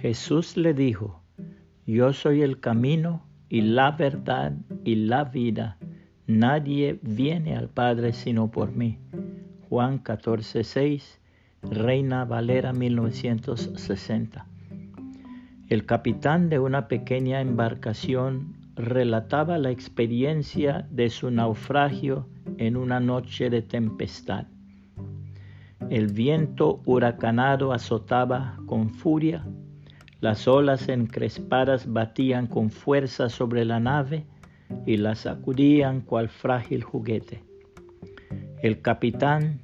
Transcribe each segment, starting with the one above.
Jesús le dijo, Yo soy el camino y la verdad y la vida. Nadie viene al Padre sino por mí. Juan 14, 6, Reina Valera 1960. El capitán de una pequeña embarcación relataba la experiencia de su naufragio en una noche de tempestad. El viento huracanado azotaba con furia las olas encrespadas batían con fuerza sobre la nave y la sacudían cual frágil juguete. El capitán,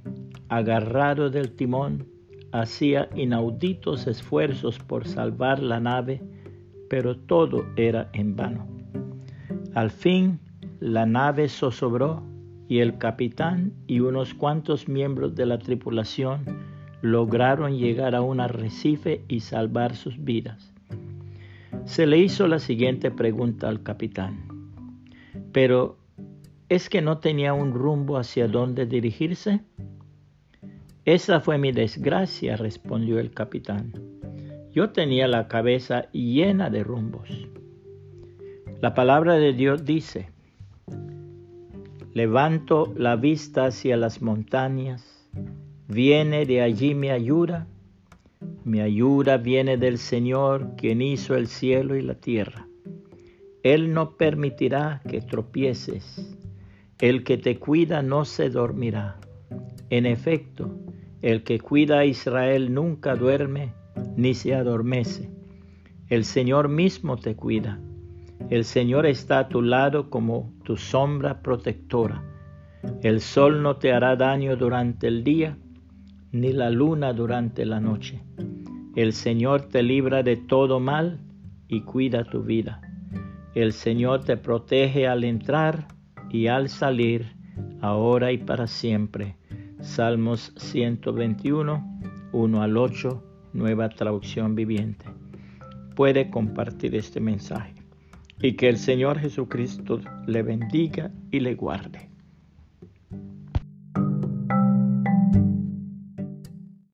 agarrado del timón, hacía inauditos esfuerzos por salvar la nave, pero todo era en vano. Al fin, la nave zozobró y el capitán y unos cuantos miembros de la tripulación lograron llegar a un arrecife y salvar sus vidas. Se le hizo la siguiente pregunta al capitán. Pero, ¿es que no tenía un rumbo hacia dónde dirigirse? Esa fue mi desgracia, respondió el capitán. Yo tenía la cabeza llena de rumbos. La palabra de Dios dice, levanto la vista hacia las montañas Viene de allí mi ayuda. Mi ayuda viene del Señor, quien hizo el cielo y la tierra. Él no permitirá que tropieces. El que te cuida no se dormirá. En efecto, el que cuida a Israel nunca duerme ni se adormece. El Señor mismo te cuida. El Señor está a tu lado como tu sombra protectora. El sol no te hará daño durante el día ni la luna durante la noche. El Señor te libra de todo mal y cuida tu vida. El Señor te protege al entrar y al salir, ahora y para siempre. Salmos 121, 1 al 8, nueva traducción viviente. Puede compartir este mensaje y que el Señor Jesucristo le bendiga y le guarde.